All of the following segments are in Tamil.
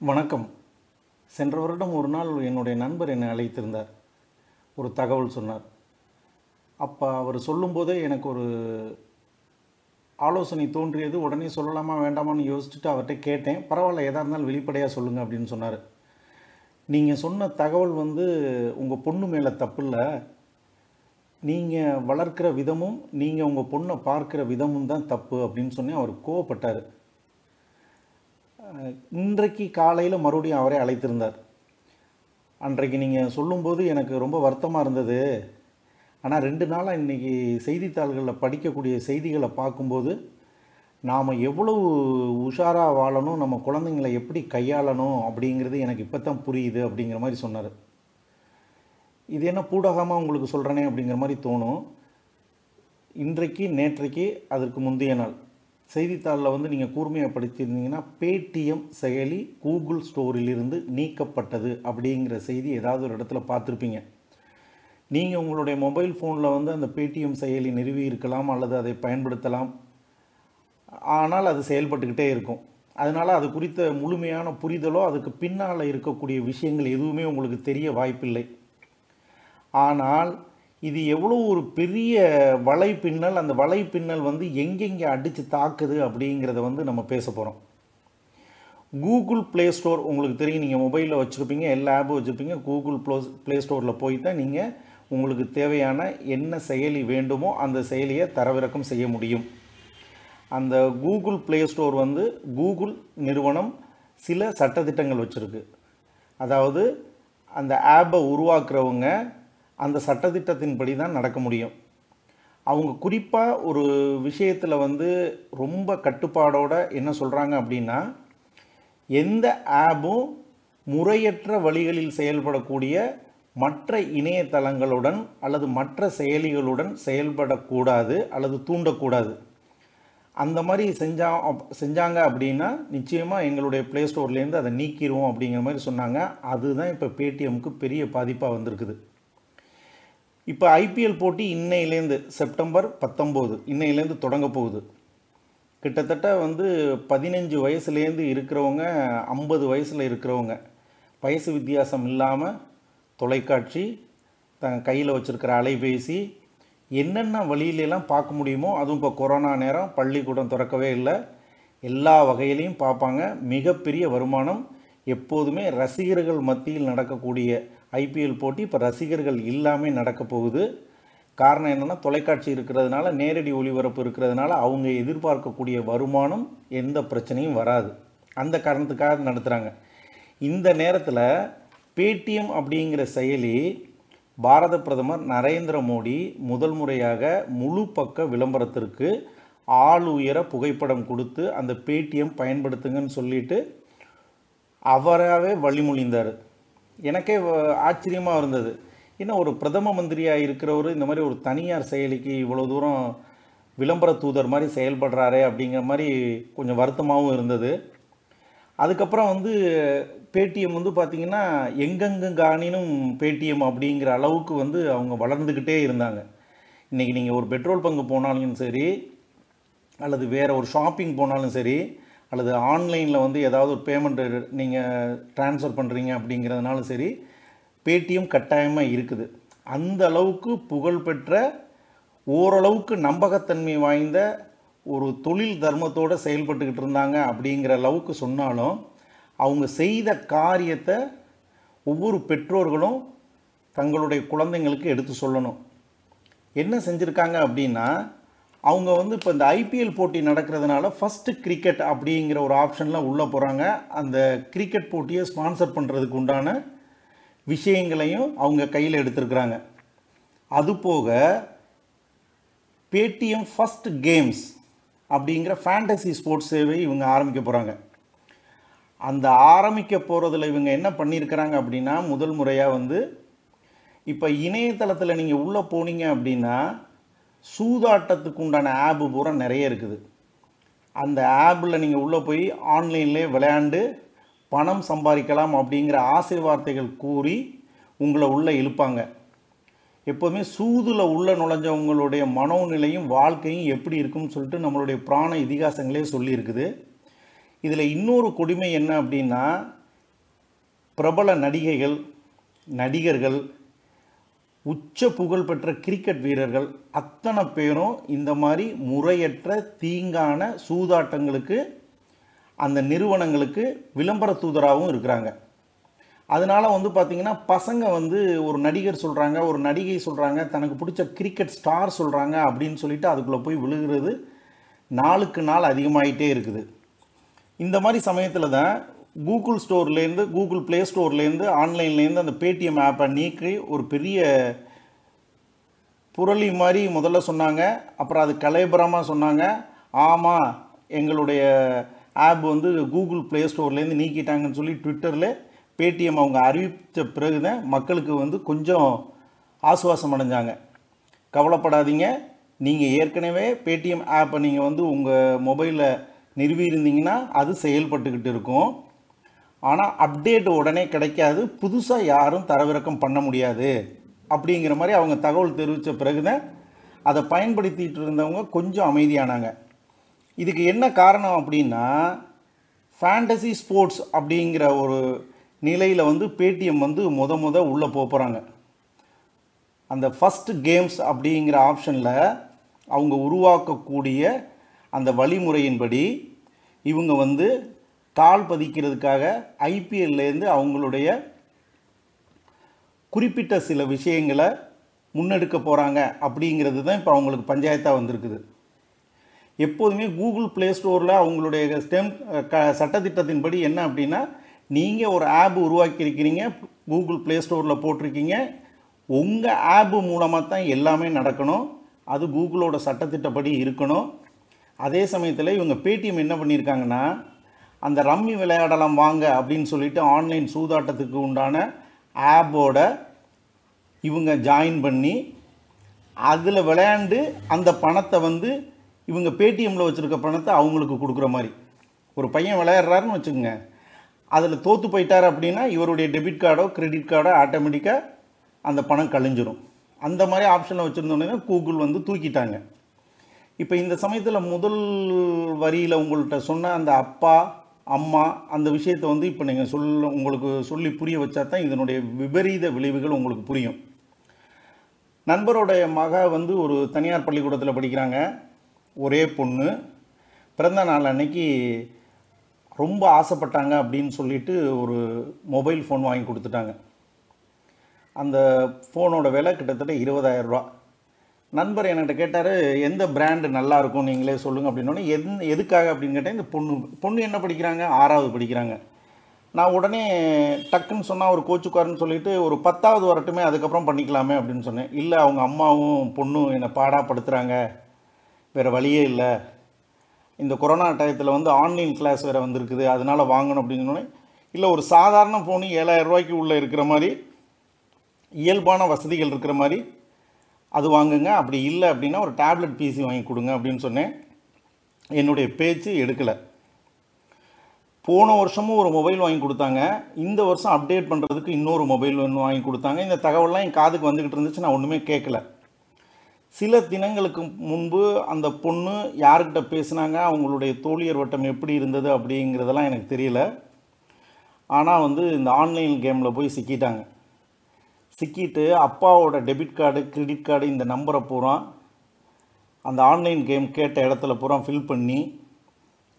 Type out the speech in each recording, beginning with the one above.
வணக்கம். சென்ற வருடம் ஒரு நாள் என்னுடைய நண்பர் என்னை அழைத்திருந்தார். ஒரு தகவல் சொன்னார். அப்போ அவர் சொல்லும்போதே எனக்கு ஒரு ஆலோசனை தோன்றியது. உடனே சொல்லலாமா வேண்டாமான்னு யோசிச்சுட்டு அவர்கிட்ட கேட்டேன். பரவாயில்ல எதாக இருந்தாலும் வெளிப்படையாக சொல்லுங்கள் அப்படின்னு சொன்னார். நீங்கள் சொன்ன தகவல் வந்து உங்கள் பொண்ணு மேலே தப்பு இல்லை. நீங்கள் வளர்க்கிற விதமும் நீங்கள் உங்கள் பொண்ணை பார்க்குற விதமும் தான் தப்பு அப்படின்னு சொன்னேன். அவர் கோவப்பட்டார். இன்றைக்கு காலையில் மறுபடியும் அவரே அழைத்திருந்தார். அன்றைக்கு நீங்கள் சொல்லும்போது எனக்கு ரொம்ப வருத்தமாக இருந்தது. ஆனால் ரெண்டு நாளாக இன்றைக்கி செய்தித்தாள்களில் படிக்கக்கூடிய செய்திகளை பார்க்கும்போது நாம் எவ்வளவு உஷாராக வாழணும் நம்ம குழந்தைங்களை எப்படி கையாளணும் அப்படிங்கிறது எனக்கு இப்போ தான் புரியுது அப்படிங்கிற மாதிரி சொன்னார். இது என்ன பூடகமாக உங்களுக்கு சொல்கிறேனே அப்படிங்கிற மாதிரி தோணும். இன்றைக்கு நேற்றைக்கு அதற்கு முந்தைய நாள். செய்தித்தாளில் வந்து நீங்கள் கூர்மையாக படித்திருந்தீங்கன்னா பேடிஎம் செயலி கூகுள் ஸ்டோரிலிருந்து நீக்கப்பட்டது அப்படிங்கிற செய்தி ஏதாவது ஒரு இடத்துல பார்த்துருப்பீங்க. நீங்கள் உங்களுடைய மொபைல் ஃபோனில் வந்து அந்த பேடிஎம் செயலி நிறுவி இருக்கலாம் அல்லது அதை பயன்படுத்தலாம். ஆனால் அது செயல்பட்டுக்கிட்டே இருக்கும். அதனால் அது குறித்த முழுமையான புரிதலோ அதுக்கு பின்னால் இருக்கக்கூடிய விஷயங்கள் எதுவுமே உங்களுக்கு தெரிய வாய்ப்பில்லை. ஆனால் இது எவ்வளோ ஒரு பெரிய வலைப்பின்னல் அந்த வலைப்பின்னல் வந்து எங்கெங்கே அடித்து தாக்குது அப்படிங்கிறத வந்து நம்ம பேச போகிறோம் கூகுள் ப்ளே ஸ்டோர் உங்களுக்கு தெரியும். நீங்கள் மொபைலில் வச்சுருப்பீங்க எல்லா ஆப்பும் வச்சுருப்பீங்க. கூகுள் ப்ளோ ப்ளே ஸ்டோரில் போய் தான் நீங்கள் உங்களுக்கு தேவையான என்ன செயலி வேண்டுமோ அந்த செயலியை தரவிறக்கம் செய்ய முடியும். அந்த கூகுள் ப்ளே ஸ்டோர் வந்து கூகுள் நிறுவனம் சில சட்டத்திட்டங்கள் வச்சுருக்கு. அதாவது அந்த ஆப்பை உருவாக்குறவங்க அந்த சட்டத்திட்டத்தின்படி தான் நடக்க முடியும். அவங்க குறிப்பாக ஒரு விஷயத்தில் வந்து ரொம்ப கட்டுப்பாடோட என்ன சொல்கிறாங்க அப்படின்னா எந்த ஆப்பும் முறையற்ற வழிகளில் செயல்படக்கூடிய மற்ற இணையதளங்களுடன் அல்லது மற்ற செயலிகளுடன் செயல்படக்கூடாது அல்லது தூண்டக்கூடாது. அந்த மாதிரி செஞ்சா செஞ்சாங்க அப்படின்னா நிச்சயமாக எங்களுடைய ப்ளே ஸ்டோர்லேருந்து அதை நீக்கிடுவோம் அப்படிங்கிற மாதிரி சொன்னாங்க. அதுதான் இப்போ பேடிஎம்க்கு பெரிய பாதிப்பாக வந்திருக்குது. இப்போ ஐபிஎல் போட்டி இன்னையிலேருந்து செப்டம்பர் பத்தொம்போது இன்னையிலேருந்து தொடங்க போகுது. கிட்டத்தட்ட வந்து பதினஞ்சு வயசுலேருந்து இருக்கிறவங்க ஐம்பது வயசில் இருக்கிறவங்க வயசு வித்தியாசம் இல்லாமல் தொலைக்காட்சி த கையில் வச்சுருக்கிற அலைபேசி என்னென்ன வழியிலெல்லாம் பார்க்க முடியுமோ அதுவும் இப்போ கொரோனா நேரம் பள்ளிக்கூடம் திறக்கவே இல்லை. எல்லா வகையிலையும் பார்ப்பாங்க. மிகப்பெரிய வருமானம் எப்போதுமே ரசிகர்கள் மத்தியில் நடக்கக்கூடிய ஐபிஎல் போட்டி இப்போ ரசிகர்கள் இல்லாமல் நடக்க போகுது. காரணம் என்னென்னா தொலைக்காட்சி இருக்கிறதுனால நேரடி ஒளிபரப்பு இருக்கிறதுனால அவங்க எதிர்பார்க்கக்கூடிய வருமானம் எந்த பிரச்சனையும் வராது. அந்த காரணத்துக்காக நடத்துகிறாங்க இந்த நேரத்தில் பேடிஎம் அப்படிங்கிற செயலி பாரத பிரதமர் நரேந்திர மோடி முதல் முறையாக முழு பக்க விளம்பரத்திற்கு ஆள் உயர புகைப்படம் கொடுத்து அந்த பேடிஎம் பயன்படுத்துங்கன்னு சொல்லிட்டு அவராகவே வழிமொழிந்தார். எனக்கே ஆச்சரியமாக இருந்தது. ஏன்னா ஒரு பிரதம மந்திரியாக இருக்கிறவர் இந்த மாதிரி ஒரு தனியார் செயலிக்கு இவ்வளோ தூரம் விளம்பர தூதர் மாதிரி செயல்படுறாரே அப்படிங்கிற மாதிரி கொஞ்சம் வருத்தமாகவும் இருந்தது. அதுக்கப்புறம் வந்து பேடிஎம் வந்து பார்த்திங்கன்னா எங்கெங்க காணினும் பேடிஎம் அப்படிங்கிற அளவுக்கு வந்து அவங்க வளர்ந்துக்கிட்டே இருந்தாங்க. இன்றைக்கி நீங்கள் ஒரு பெட்ரோல் பங்கு போனாலும் சரி அல்லது வேறு ஒரு ஷாப்பிங் போனாலும் சரி அல்லது ஆன்லைனில் வந்து ஏதாவது ஒரு பேமெண்ட் நீங்கள் ட்ரான்ஸ்ஃபர் பண்ணுறீங்க அப்படிங்கிறதுனாலும் சரி பேடிஎம் கட்டாயமாக இருக்குது. அந்த அளவுக்கு புகழ்பெற்ற ஓரளவுக்கு நம்பகத்தன்மை வாய்ந்த ஒரு தொழில் தர்மத்தோடு செயல்பட்டுக்கிட்டு இருந்தாங்க அப்படிங்கிற அளவுக்கு சொன்னாலும் அவங்க செய்த காரியத்தை ஒவ்வொரு பெற்றோர்களும் தங்களுடைய குழந்தைங்களுக்கு எடுத்து சொல்லணும். என்ன செஞ்சுருக்காங்க அப்படின்னா அவங்க வந்து இப்போ இந்த ஐபிஎல் போட்டி நடக்கிறதுனால ஃபஸ்ட்டு கிரிக்கெட் அப்படிங்கிற ஒரு ஆப்ஷன்லாம் உள்ளே போகிறாங்க அந்த கிரிக்கெட் போட்டியை ஸ்பான்சர் பண்ணுறதுக்கு உண்டான விஷயங்களையும் அவங்க கையில் எடுத்திருக்கிறாங்க. அதுபோக பேடிஎம் ஃபஸ்ட் கேம்ஸ் அப்படிங்கிற ஃபேண்டசி ஸ்போர்ட்ஸ் சேவை இவங்க ஆரம்பிக்க போகிறாங்க அந்த ஆரம்பிக்க போகிறதுல இவங்க என்ன பண்ணியிருக்கிறாங்க அப்படின்னா முதல் முறையாக வந்து இப்போ இணையதளத்தில் நீங்கள் உள்ளே போனீங்க அப்படின்னா சூதாட்டத்துக்கு உண்டான ஆப்பு பூரா நிறைய இருக்குது. அந்த ஆப்பில் நீங்கள் உள்ளே போய் ஆன்லைன்லேயே விளையாண்டு பணம் சம்பாதிக்கலாம் அப்படிங்கிற ஆசை வார்த்தைகள் கூறி உங்களை உள்ளே இழுப்பாங்க. எப்போவுமே சூதில் உள்ள நுழைஞ்சவங்களுடைய மனோநிலையும் வாழ்க்கையும் எப்படி இருக்கும்னு சொல்லிட்டு நம்மளுடைய பிராண இதிகாசங்களே சொல்லியிருக்குது. இதில் இன்னொரு கொடுமை என்ன அப்படின்னா பிரபல நடிகைகள் நடிகர்கள் உச்ச புகழ்பெற்ற கிரிக்கெட் வீரர்கள் அத்தனை பேரும் இந்த மாதிரி முறையற்ற தீங்கான சூதாட்டங்களுக்கு அந்த நிறுவனங்களுக்கு விளம்பர தூதராகவும் இருக்கிறாங்க. அதனால் வந்து பார்த்திங்கன்னா பசங்க வந்து ஒரு நடிகர் சொல்கிறாங்க ஒரு நடிகை சொல்கிறாங்க தனக்கு பிடிச்ச கிரிக்கெட் ஸ்டார் சொல்கிறாங்க அப்படின்னு சொல்லிட்டு அதுக்குள்ளே போய் விழுகிறது நாளுக்கு நாள் அதிகமாகிட்டே இருக்குது. இந்த மாதிரி சமயத்தில் தான் கூகுள் ஸ்டோர்லேருந்து கூகுள் ப்ளே ஸ்டோர்லேருந்து ஆன்லைன்லேருந்து அந்த பேடிஎம் ஆப்பை நீக்கி ஒரு பெரிய புரளி மாதிரி முதல்ல சொன்னாங்க. அப்புறம் அது கலைபரமாக சொன்னாங்க. ஆமாம் எங்களுடைய ஆப் வந்து கூகுள் ப்ளே ஸ்டோர்லேருந்து நீக்கிட்டாங்கன்னு சொல்லி ட்விட்டரில் பேடிஎம் அவங்க அறிவித்த பிறகு தான் மக்களுக்கு வந்து கொஞ்சம் ஆசுவாசம் அடைஞ்சாங்க. கவலைப்படாதீங்க. நீங்கள் ஏற்கனவே பேடிஎம் ஆப்பை நீங்கள் வந்து உங்கள் மொபைலில் நிறுவியிருந்தீங்கன்னா அது செயல்பட்டுக்கிட்டு இருக்கும். ஆனால் அப்டேட் உடனே கிடைக்காது. புதுசாக யாரும் தரவிறக்கம் பண்ண முடியாது. அப்படிங்கிற மாதிரி அவங்க தகவல் தெரிவித்த பிறகு தான் அதை பயன்படுத்திட்டு இருந்தவங்க கொஞ்சம் அமைதியானாங்க. இதுக்கு என்ன காரணம் அப்படின்னா ஃபேண்டசி ஸ்போர்ட்ஸ் அப்படிங்கிற ஒரு நிலையில் வந்து பேடிஎம் வந்து முத முத உள்ளே போகிறாங்க அந்த ஃபஸ்ட் கேம்ஸ் அப்படிங்கிற ஆப்ஷனில் அவங்க உருவாக்கக்கூடிய அந்த வழிமுறையின்படி இவங்க வந்து கால் பதிக்கிறதுக்காக ஐபிஎல்லேருந்து அவங்களுடைய குறிப்பிட்ட சில விஷயங்களை முன்னெடுக்க போகிறாங்க அப்படிங்கிறது தான் இப்போ அவங்களுக்கு பஞ்சாயத்தாக வந்திருக்குது. எப்போதுமே கூகுள் ப்ளே ஸ்டோரில் அவங்களுடைய ஸ்டெம் க சட்டத்திட்டத்தின்படி என்ன அப்படின்னா நீங்கள் ஒரு ஆப் உருவாக்கியிருக்கிறீங்க கூகுள் ப்ளே ஸ்டோரில் போட்டிருக்கீங்க உங்கள் ஆப் மூலமாக தான் எல்லாமே நடக்கணும் அது கூகுளோட சட்டத்திட்டப்படி இருக்கணும். அதே சமயத்தில் இவங்க பேடிஎம் என்ன பண்ணியிருக்காங்கன்னா அந்த ரம்மி விளையாடலாம் வாங்க அப்படின்னு சொல்லிட்டு ஆன்லைன் சூதாட்டத்துக்கு உண்டான ஆப்போட இவங்க ஜாயின் பண்ணி அதில் விளையாண்டு அந்த பணத்தை வந்து இவங்க பேடிஎம்மில் வச்சுருக்க பணத்தை அவங்களுக்கு கொடுக்குற மாதிரி. ஒரு பையன் விளையாடுறாருன்னு வச்சுக்கோங்க. அதில் தோற்று போயிட்டார் அப்படின்னா இவருடைய டெபிட் கார்டோ கிரெடிட் கார்டோ ஆட்டோமேட்டிக்காக அந்த பணம் கழிஞ்சிரும். அந்த மாதிரி ஆப்ஷனை வச்சுருந்தோன்னே கூகுள் வந்து தூக்கிட்டாங்க. இப்போ இந்த சமயத்தில் முதல் வரியில் உங்கள்கிட்ட சொன்ன அந்த அப்பா அம்மா அந்த விஷயத்தை வந்து இப்போ நீங்கள் சொல்ல உங்களுக்கு சொல்லி புரிய வச்சா தான் இதனுடைய விபரீத விளைவுகள் உங்களுக்கு புரியும். நண்பருடைய மக வந்து ஒரு தனியார் பள்ளிக்கூடத்தில் படிக்கிறாங்க. ஒரே பொண்ணு. பிறந்த நாள் அன்னைக்கு ரொம்ப ஆசைப்பட்டாங்க அப்படின்னு சொல்லிட்டு ஒரு மொபைல் ஃபோன் வாங்கி கொடுத்துட்டாங்க. அந்த ஃபோனோட விலை கிட்டத்தட்ட இருபதாயிரம் ரூபா. நண்பர் என்கிட்ட கேட்டார் எந்த பிராண்டு நல்லா இருக்கும்? நீங்களே சொல்லுங்கள் அப்படின்னோடனே எந் எதுக்காக? அப்படின்னு கேட்டேன் இந்த பொண்ணு பொண்ணு என்ன படிக்கிறாங்க? ஆறாவது படிக்கிறாங்க. நான் உடனே டக்குன்னு சொன்னால் ஒரு கோச்சுக்காரன்னு சொல்லிட்டு ஒரு பத்தாவது வரட்டுமே அதுக்கப்புறம் பண்ணிக்கலாமே அப்படின்னு சொன்னேன். இல்லை அவங்க அம்மாவும் பொண்ணும் என்னை பாடாப்படுத்துகிறாங்க வேறு வழியே இல்லை. இந்த கொரோனா டயத்தில் வந்து ஆன்லைன் கிளாஸ் வேறு வந்திருக்குது. அதனால் வாங்கணும் அப்படின்னோடனே இல்லை ஒரு சாதாரண ஃபோனு ஏழாயிரம் ரூபாய்க்கு உள்ளே இருக்கிற மாதிரி இயல்பான வசதிகள் இருக்கிற மாதிரி அது வாங்குங்க அப்படி இல்லை அப்படின்னா ஒரு டேப்லெட் பிசி வாங்கி கொடுங்க அப்படின்னு சொன்னேன். என்னுடைய பேச்சு எடுக்கலை. போன வருஷமும் ஒரு மொபைல் வாங்கி கொடுத்தாங்க. இந்த வருஷம் அப்டேட் பண்ணுறதுக்கு இன்னொரு மொபைல் ஒன்று வாங்கி கொடுத்தாங்க. இந்த தகவல்லாம் என் காதுக்கு வந்துக்கிட்டு இருந்துச்சு நான் ஒன்றுமே கேட்கல சில தினங்களுக்கு முன்பு அந்த பொண்ணு யார்கிட்ட பேசுனாங்க அவங்களுடைய தோழியர் வட்டம் எப்படி இருந்தது அப்படிங்கிறதெல்லாம் எனக்கு தெரியல. ஆனால் வந்து இந்த ஆன்லைன் கேமில் போய் சிக்கிட்டாங்க. சிக்கிட்டு அப்பாவோட டெபிட் கார்டு கிரெடிட் கார்டு இந்த நம்பரை பூரா அந்த ஆன்லைன் கேம் கேட்ட இடத்துல பூரா ஃபில் பண்ணி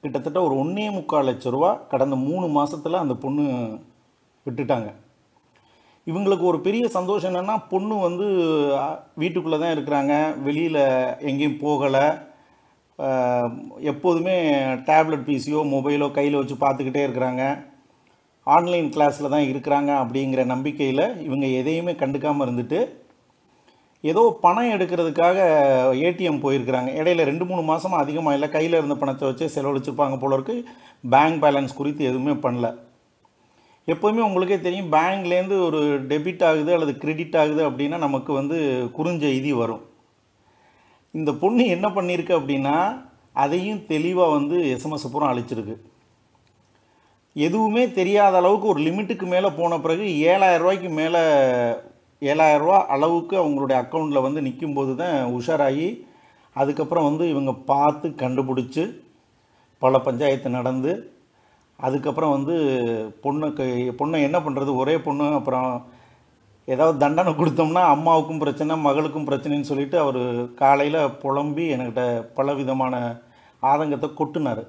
கிட்டத்தட்ட ஒரு ஒன்றே முக்கால் லட்ச ரூபா கடந்த மூணு மாதத்தில் அந்த பொண்ணு விட்டுட்டாங்க. இவங்களுக்கு ஒரு பெரிய சந்தோஷம் என்னென்னா பொண்ணு வந்து வீட்டுக்குள்ளே தான் இருக்கிறாங்க. வெளியில் எங்கேயும் போகலை. எப்போதுமே டேப்லெட் பிசியோ மொபைலோ கையில் வச்சு பார்த்துக்கிட்டே இருக்கிறாங்க. ஆன்லைன் கிளாஸில் தான் இருக்கிறாங்க அப்படிங்கிற நம்பிக்கையில் இவங்க எதையுமே கண்டுக்காமல் இருந்துட்டு ஏதோ பணம் எடுக்கிறதுக்காக ஏடிஎம் போயிருக்கிறாங்க. இடையில ரெண்டு மூணு மாதமாக அதிகமாக இல்லை. கையில் இருந்த பணத்தை வச்சு செலவழிச்சிருப்பாங்க போல இருக்கு. பேங்க் பேலன்ஸ் குறித்து எதுவுமே பண்ணல. எப்போவுமே உங்களுக்கே தெரியும் பேங்க்லேருந்து ஒரு டெபிட் ஆகுது அல்லது கிரெடிட் ஆகுது அப்படின்னா நமக்கு வந்து குறுஞ்செய்தி வரும். இந்த பொண்ணு என்ன பண்ணியிருக்கு அப்படின்னா அதையும் தெளிவாக வந்து எஸ்எம்எஸ் பூரா அழிச்சிருக்கு. எதுவுமே தெரியாத அளவுக்கு ஒரு லிமிட்டுக்கு மேலே போன பிறகு ஏழாயிரம் ரூபாய்க்கு மேலே ஏழாயிரம் ரூபா அளவுக்கு அவங்களுடைய அக்கௌண்ட்டில் வந்து நிற்கும்போது தான் உஷாராகி அதுக்கப்புறம் வந்து இவங்க பார்த்து கண்டுபிடிச்சி பல பஞ்சாயத்து நடந்து அதுக்கப்புறம் வந்து பொண்ணுக்கு பொண்ணை என்ன பண்ணுறது ஒரே பொண்ணு அப்புறம் ஏதாவது தண்டனை கொடுத்தோம்னா அம்மாவுக்கும் பிரச்சனை மகளுக்கும் பிரச்சனைன்னு சொல்லிட்டு அவர் காலையில் புலம்பி என்கிட்ட பல விதமான ஆதங்கத்தை கொட்டினார்.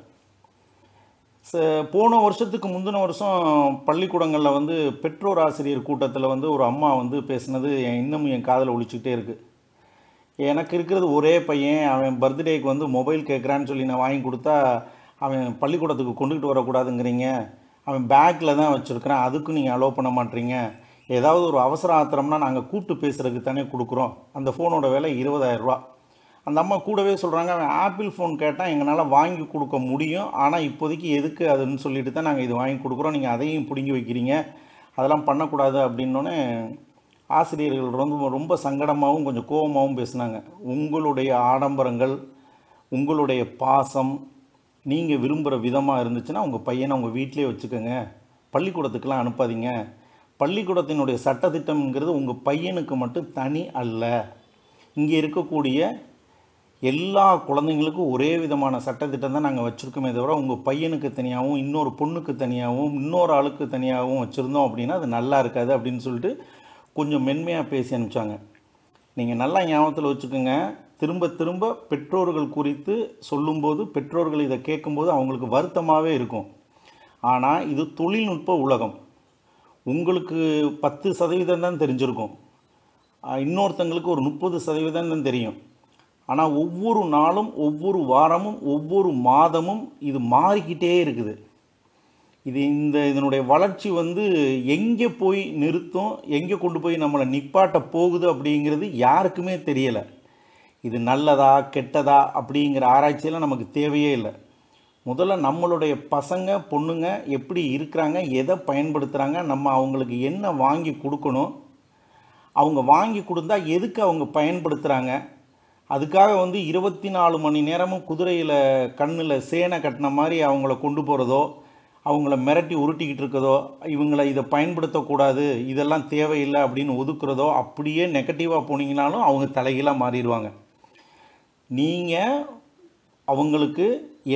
போன வருஷத்துக்கு முந்தின வருஷம் பள்ளிக்கூடங்களில் வந்து பெற்றோர் ஆசிரியர் கூட்டத்தில் வந்து ஒரு அம்மா வந்து பேசுனது என் இன்னமும் என் காதில் ஒழிச்சிக்கிட்டே இருக்குது எனக்கு இருக்கிறது ஒரே பையன் அவன் பர்த்டேக்கு வந்து மொபைல் கேட்குறான்னு சொல்லி நான் வாங்கி கொடுத்தா அவன் பள்ளிக்கூடத்துக்கு கொண்டுகிட்டு வரக்கூடாதுங்கிறீங்க. அவன் பேக்கில் தான் வச்சுருக்கிறான் அதுக்கும் நீங்கள் அலோவ் பண்ண மாட்டீங்க. ஏதாவது ஒரு அவசர ஆத்திரம்னா நாங்கள் கூப்பிட்டு பேசுகிறதுக்கு தானே கொடுக்குறோம். அந்த ஃபோனோட விலை இருபதாயிரரூபா அந்த அம்மா கூடவே சொல்கிறாங்க அவன் ஆப்பிள் ஃபோன் கேட்டால் எங்களால் வாங்கி கொடுக்க முடியும். ஆனால் இப்போதைக்கு எதுக்கு அதுன்னு சொல்லிட்டு தான் நாங்கள் இது வாங்கி கொடுக்குறோம். நீங்கள் அதையும் பிடுங்கி வைக்கிறீங்க. அதெல்லாம் பண்ணக்கூடாது அப்படின்னோடனே ஆசிரியர்கள் ரொம்ப ரொம்ப சங்கடமாகவும் கொஞ்சம் கோபமாகவும் பேசினாங்க. உங்களுடைய ஆடம்பரங்கள் உங்களுடைய பாசம் நீங்கள் விரும்புகிற விதமாக இருந்துச்சுன்னா உங்கள் பையனை உங்கள் வீட்டிலே வச்சுக்கோங்க. பள்ளிக்கூடத்துக்கெலாம் அனுப்பாதீங்க. பள்ளிக்கூடத்தினுடைய சட்டத்திட்டம்ங்கிறது உங்கள் பையனுக்கு மட்டும் தனி அல்ல. இங்கே இருக்கக்கூடிய எல்லா குழந்தைங்களுக்கும் ஒரே விதமான சட்டத்திட்டம் தான் நாங்கள் வச்சுருக்கோமே தவிர உங்கள் பையனுக்கு தனியாகவும் இன்னொரு பொண்ணுக்கு தனியாகவும் இன்னொரு ஆளுக்கு தனியாகவும் வச்சுருந்தோம் அப்படின்னா அது நல்லா இருக்காது அப்படின்னு சொல்லிட்டு கொஞ்சம் மென்மையாக பேசி அனுப்பிச்சாங்க. நீங்கள் நல்லா ஞாபகத்தில் வச்சுக்கோங்க. திரும்ப திரும்ப பெற்றோர்கள் குறித்து சொல்லும்போது பெற்றோர்கள் இதை கேட்கும்போது அவங்களுக்கு வருத்தமாகவே இருக்கும். ஆனால் இது தொழில்நுட்ப உலகம். உங்களுக்கு பத்து சதவீதம் தான் தெரிஞ்சிருக்கும். இன்னொருத்தங்களுக்கு ஒரு முப்பது சதவீதம் தான் தெரியும். ஆனால் ஒவ்வொரு நாளும் ஒவ்வொரு வாரமும் ஒவ்வொரு மாதமும் இது மாறிக்கிட்டே இருக்குது. இது இந்த இதனுடைய வளர்ச்சி வந்து எங்கே போய் நிறுத்தும் எங்கே கொண்டு போய் நம்மளை நிப்பாட்ட போகுது அப்படிங்கிறது யாருக்குமே தெரியலை. இது நல்லதா கெட்டதா அப்படிங்கிற ஆராய்ச்சியெல்லாம் நமக்கு தேவையே இல்லை. முதல்ல நம்மளுடைய பசங்க பொண்ணுங்க எப்படி இருக்கிறாங்க எதை பயன்படுத்துகிறாங்க நம்ம அவங்களுக்கு என்ன வாங்கி கொடுக்கணும் அவங்க வாங்கி கொடுத்தா எதுக்கு அவங்க பயன்படுத்துகிறாங்க அதுக்காக வந்து இருபத்தி நாலு மணி நேரமும் குதிரையில் கண்ணில் சேனை கட்டின மாதிரி அவங்கள கொண்டு போகிறதோ அவங்கள மிரட்டி உருட்டிக்கிட்டு இருக்கதோ இவங்களை இதை பயன்படுத்தக்கூடாது இதெல்லாம் தேவையில்லை அப்படின்னு ஒதுக்குறதோ அப்படியே நெகட்டிவாக போனீங்கனாலும் அவங்க தலைகீழாக மாறிடுவாங்க. நீங்கள் அவங்களுக்கு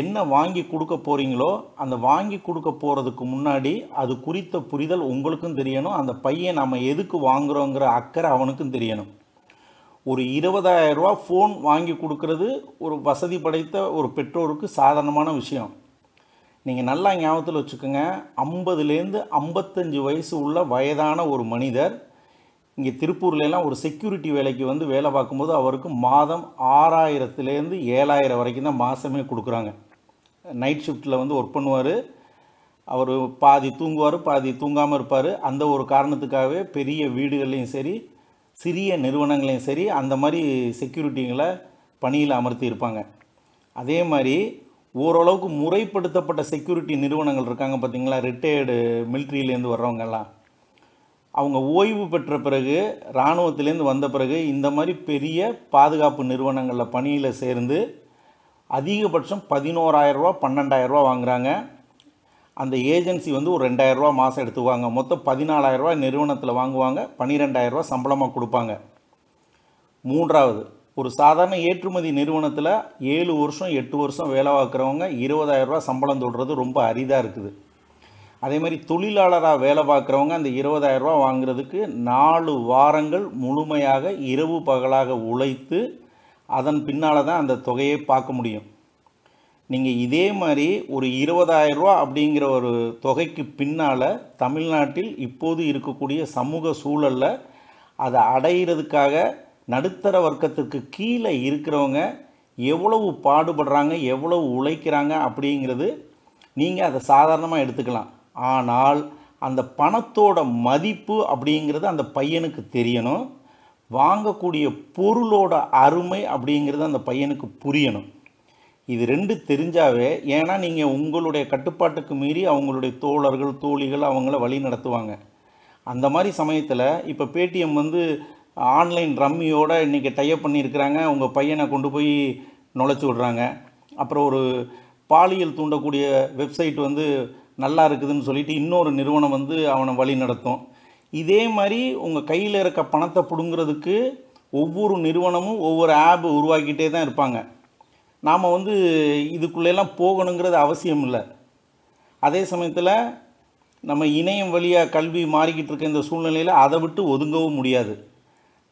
என்ன வாங்கி கொடுக்க போகிறீங்களோ அந்த வாங்கி கொடுக்க போகிறதுக்கு முன்னாடி அது குறித்த புரிதல் உங்களுக்கும் தெரியணும். அந்த பையன் நம்ம எதுக்கு வாங்குறோங்கிற அக்கறை அவனுக்கும் தெரியணும். ஒரு இருபதாயிரம் ரூபா ஃபோன் வாங்கி கொடுக்கறது ஒரு வசதி படைத்த ஒரு பெற்றோருக்கு சாதாரணமான விஷயம். நீங்கள் நல்லா ஞாபகத்தில் வச்சுக்கோங்க ஐம்பதுலேருந்து ஐம்பத்தஞ்சு வயசு உள்ள வயதான ஒரு மனிதர் இங்கே திருப்பூர்லலாம் ஒரு செக்யூரிட்டி வேலைக்கு வந்து வேலை பார்க்கும்போது அவருக்கு மாதம் ஆறாயிரத்துலேருந்து ஏழாயிரம் வரைக்கும் தான் மாதமே கொடுக்குறாங்க. நைட் ஷிஃப்ட்டில் வந்து ஒர்க் பண்ணுவார். அவர் பாதி தூங்குவார் பாதி தூங்காமல் இருப்பார். அந்த ஒரு காரணத்துக்காகவே பெரிய வீடுகள்லையும் சரி சிறிய நிறுவனங்களையும் சரி அந்த மாதிரி செக்யூரிட்டிங்களை பணியில் அமர்த்தி இருப்பாங்க. அதே மாதிரி ஓரளவுக்கு முறைப்படுத்தப்பட்ட செக்யூரிட்டி நிறுவனங்கள் இருக்காங்க பார்த்தீங்களா ரிட்டையர்டு மிலிட்ரியிலேருந்து வர்றவங்கெல்லாம். அவங்க ஓய்வு பெற்ற பிறகு இராணுவத்திலேருந்து வந்த பிறகு இந்த மாதிரி பெரிய பாதுகாப்பு நிறுவனங்களில் பணியில் சேர்ந்து அதிகபட்சம் பதினோராயிரரூவா பன்னெண்டாயிரரூவா வாங்குறாங்க. அந்த ஏஜென்சி வந்து ஒரு ரெண்டாயிரரூவா மாதம் எடுத்துக்குவாங்க. மொத்தம் பதினாலாயிரரூவா நிறுவனத்தில் வாங்குவாங்க. பன்னிரெண்டாயிரரூவா சம்பளமாக கொடுப்பாங்க. மூன்றாவது ஒரு சாதாரண ஏற்றுமதி நிறுவனத்தில் ஏழு வருஷம் எட்டு வருஷம் வேலை பார்க்குறவங்க இருபதாயிரரூவா சம்பளம் தொடுறது ரொம்ப அரிதாக இருக்குது. அதே மாதிரி தொழிலாளராக வேலை பார்க்குறவங்க அந்த இருபதாயிரரூவா வாங்குறதுக்கு நாலு வாரங்கள் முழுமையாக இரவு பகலாக உழைத்து அதன் பின்னால் தான் அந்த தொகையை பார்க்க முடியும். நீங்கள் இதே மாதிரி ஒரு இருபதாயிரரூவா அப்படிங்கிற ஒரு தொகைக்கு பின்னால் தமிழ்நாட்டில் இப்போது இருக்கக்கூடிய சமூக சூழலில் அதை அடையிறதுக்காக நடுத்தர வர்க்கத்திற்கு கீழே இருக்கிறவங்க எவ்வளவு பாடுபடுறாங்க எவ்வளவு உழைக்கிறாங்க அப்படிங்கிறது நீங்கள் அதை சாதாரணமாக எடுத்துக்கலாம். ஆனால் அந்த பணத்தோட மதிப்பு அப்படிங்கிறது அந்த பையனுக்கு தெரியணும். வாங்கக்கூடிய பொருளோட அருமை அப்படிங்கிறது அந்த பையனுக்கு புரியணும். இது ரெண்டு தெரிஞ்சாவே ஏன்னா நீங்கள் உங்களுடைய கட்டுப்பாட்டுக்கு மீறி அவங்களுடைய தோழர்கள் தோழிகள் அவங்கள வழி நடத்துவாங்க. அந்த மாதிரி சமயத்தில் இப்போ பேடிஎம் வந்து ஆன்லைன் ரம்மியோட இன்றைக்கி டைப் பண்ணியிருக்கிறாங்க. உங்கள் பையனை கொண்டு போய் நுழைச்சி விட்றாங்க. அப்புறம் ஒரு பாலியல் தூண்டக்கூடிய வெப்சைட் வந்து நல்லா இருக்குதுன்னு சொல்லிட்டு இன்னொரு நிறுவனம் வந்து அவனை வழி நடத்தும். இதே மாதிரி உங்கள் கையில் இருக்க பணத்தை பிடுங்கிறதுக்கு ஒவ்வொரு நிறுவனமும் ஒவ்வொரு ஆப் உருவாக்கிட்டே தான் இருப்பாங்க. நாம் வந்து இதுக்குள்ளெல்லாம் போகணுங்கிறது அவசியம் இல்லை. அதே சமயத்தில் நம்ம இணையம் வழியாக கல்வி மாறிக்கிட்டு இருக்க இந்த சூழ்நிலையில் அதை விட்டு ஒதுங்கவும் முடியாது.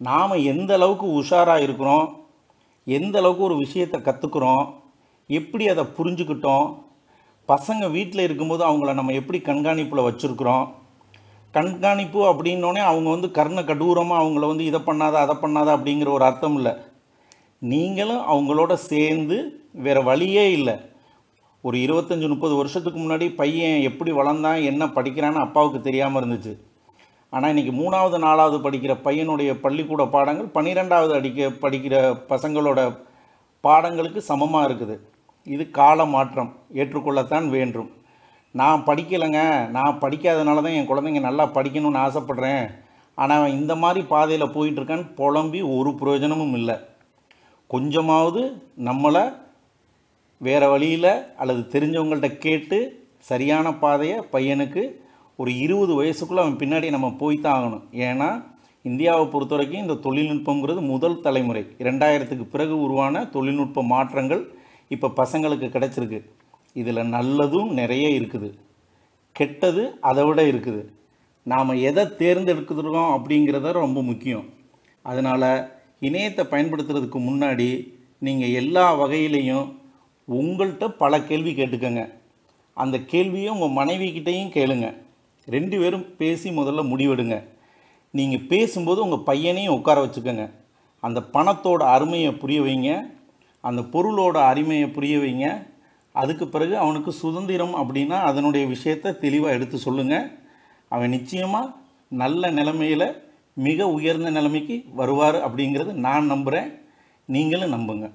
நாம் எந்த அளவுக்கு உஷாராக இருக்கிறோம் எந்த அளவுக்கு ஒரு விஷயத்தை கற்றுக்குறோம் எப்படி அதை புரிஞ்சுக்கிட்டோம் பசங்க வீட்டில் இருக்கும்போது அவங்கள நம்ம எப்படி கண்காணிப்பில் வச்சுருக்குறோம் கண்காணிப்பு அப்படின்னோடனே அவங்க வந்து கர்ண கடூரமாக அவங்கள வந்து இதை பண்ணாத அதை பண்ணாத அப்படிங்கிற ஒரு அர்த்தம் இல்லை. நீங்களும் அவங்களோட சேர்ந்து வேறு வழியே இல்லை. ஒரு இருபத்தஞ்சி முப்பது வருஷத்துக்கு முன்னாடி பையன் எப்படி வளர்ந்தான் என்ன படிக்கிறான்னு அப்பாவுக்கு தெரியாமல் இருந்துச்சு. ஆனால் இன்றைக்கி மூணாவது நாலாவது படிக்கிற பையனுடைய பள்ளிக்கூட பாடங்கள் பன்னிரெண்டாவது அடிக்க படிக்கிற பசங்களோட பாடங்களுக்கு சமமாக இருக்குது. இது கால மாற்றம். ஏற்றுக்கொள்ளத்தான் வேண்டும். நான் படிக்கலைங்க. நான் படிக்காதனால தான் என் குழந்தைங்க நல்லா படிக்கணும்னு ஆசைப்பட்றேன். ஆனால் அவன் இந்த மாதிரி பாதையில் போயிட்டுருக்கான்னு புலம்பி ஒரு பிரயோஜனமும் இல்லை. கொஞ்சமாவது நம்மளை வேறு வழியில் அல்லது தெரிஞ்சவங்கள்ட்ட கேட்டு சரியான பாதையை பையனுக்கு ஒரு இருபது வயசுக்குள்ளே அவன் பின்னாடி நம்ம போய் தான் ஆகணும். ஏன்னா இந்தியாவை பொறுத்த வரைக்கும் இந்த தொழில்நுட்பங்கிறது முதல் தலைமுறை. இரண்டாயிரத்துக்கு பிறகு உருவான தொழில்நுட்ப மாற்றங்கள் இப்போ பசங்களுக்கு கிடச்சிருக்கு. இதில் நல்லதும் நிறைய இருக்குது. கெட்டது அதை விட இருக்குது. நாம் எதை தேர்ந்தெடுக்கிறோம் அப்படிங்கிறத ரொம்ப முக்கியம். அதனால் இணையத்தை பயன்படுத்துறதுக்கு முன்னாடி நீங்கள் எல்லா வகையிலையும் உங்கள்கிட்ட பல கேள்வி கேட்டுக்கோங்க. அந்த கேள்வியை உங்கள் மனைவிக்கிட்டேயும் கேளுங்க. ரெண்டு பேரும் பேசி முதல்ல முடிவெடுங்க. நீங்கள் பேசும்போது உங்கள் பையனையும் உட்கார வச்சுக்கோங்க. அந்த பணத்தோட அருமையை புரிய வைங்க. அந்த பொருளோட அருமையை புரிய வைங்க. அதுக்கு பிறகு அவனுக்கு சுதந்திரம் அப்படின்னா அதனுடைய விஷயத்தை தெளிவாக எடுத்து சொல்லுங்கள் அவன் நிச்சயமாக நல்ல நிலைமையில் மிக உயர்ந்த நிலைமைக்கு வருவார் அப்படிங்கிறது நான் நம்புகிறேன் நீங்களும் நம்புங்க.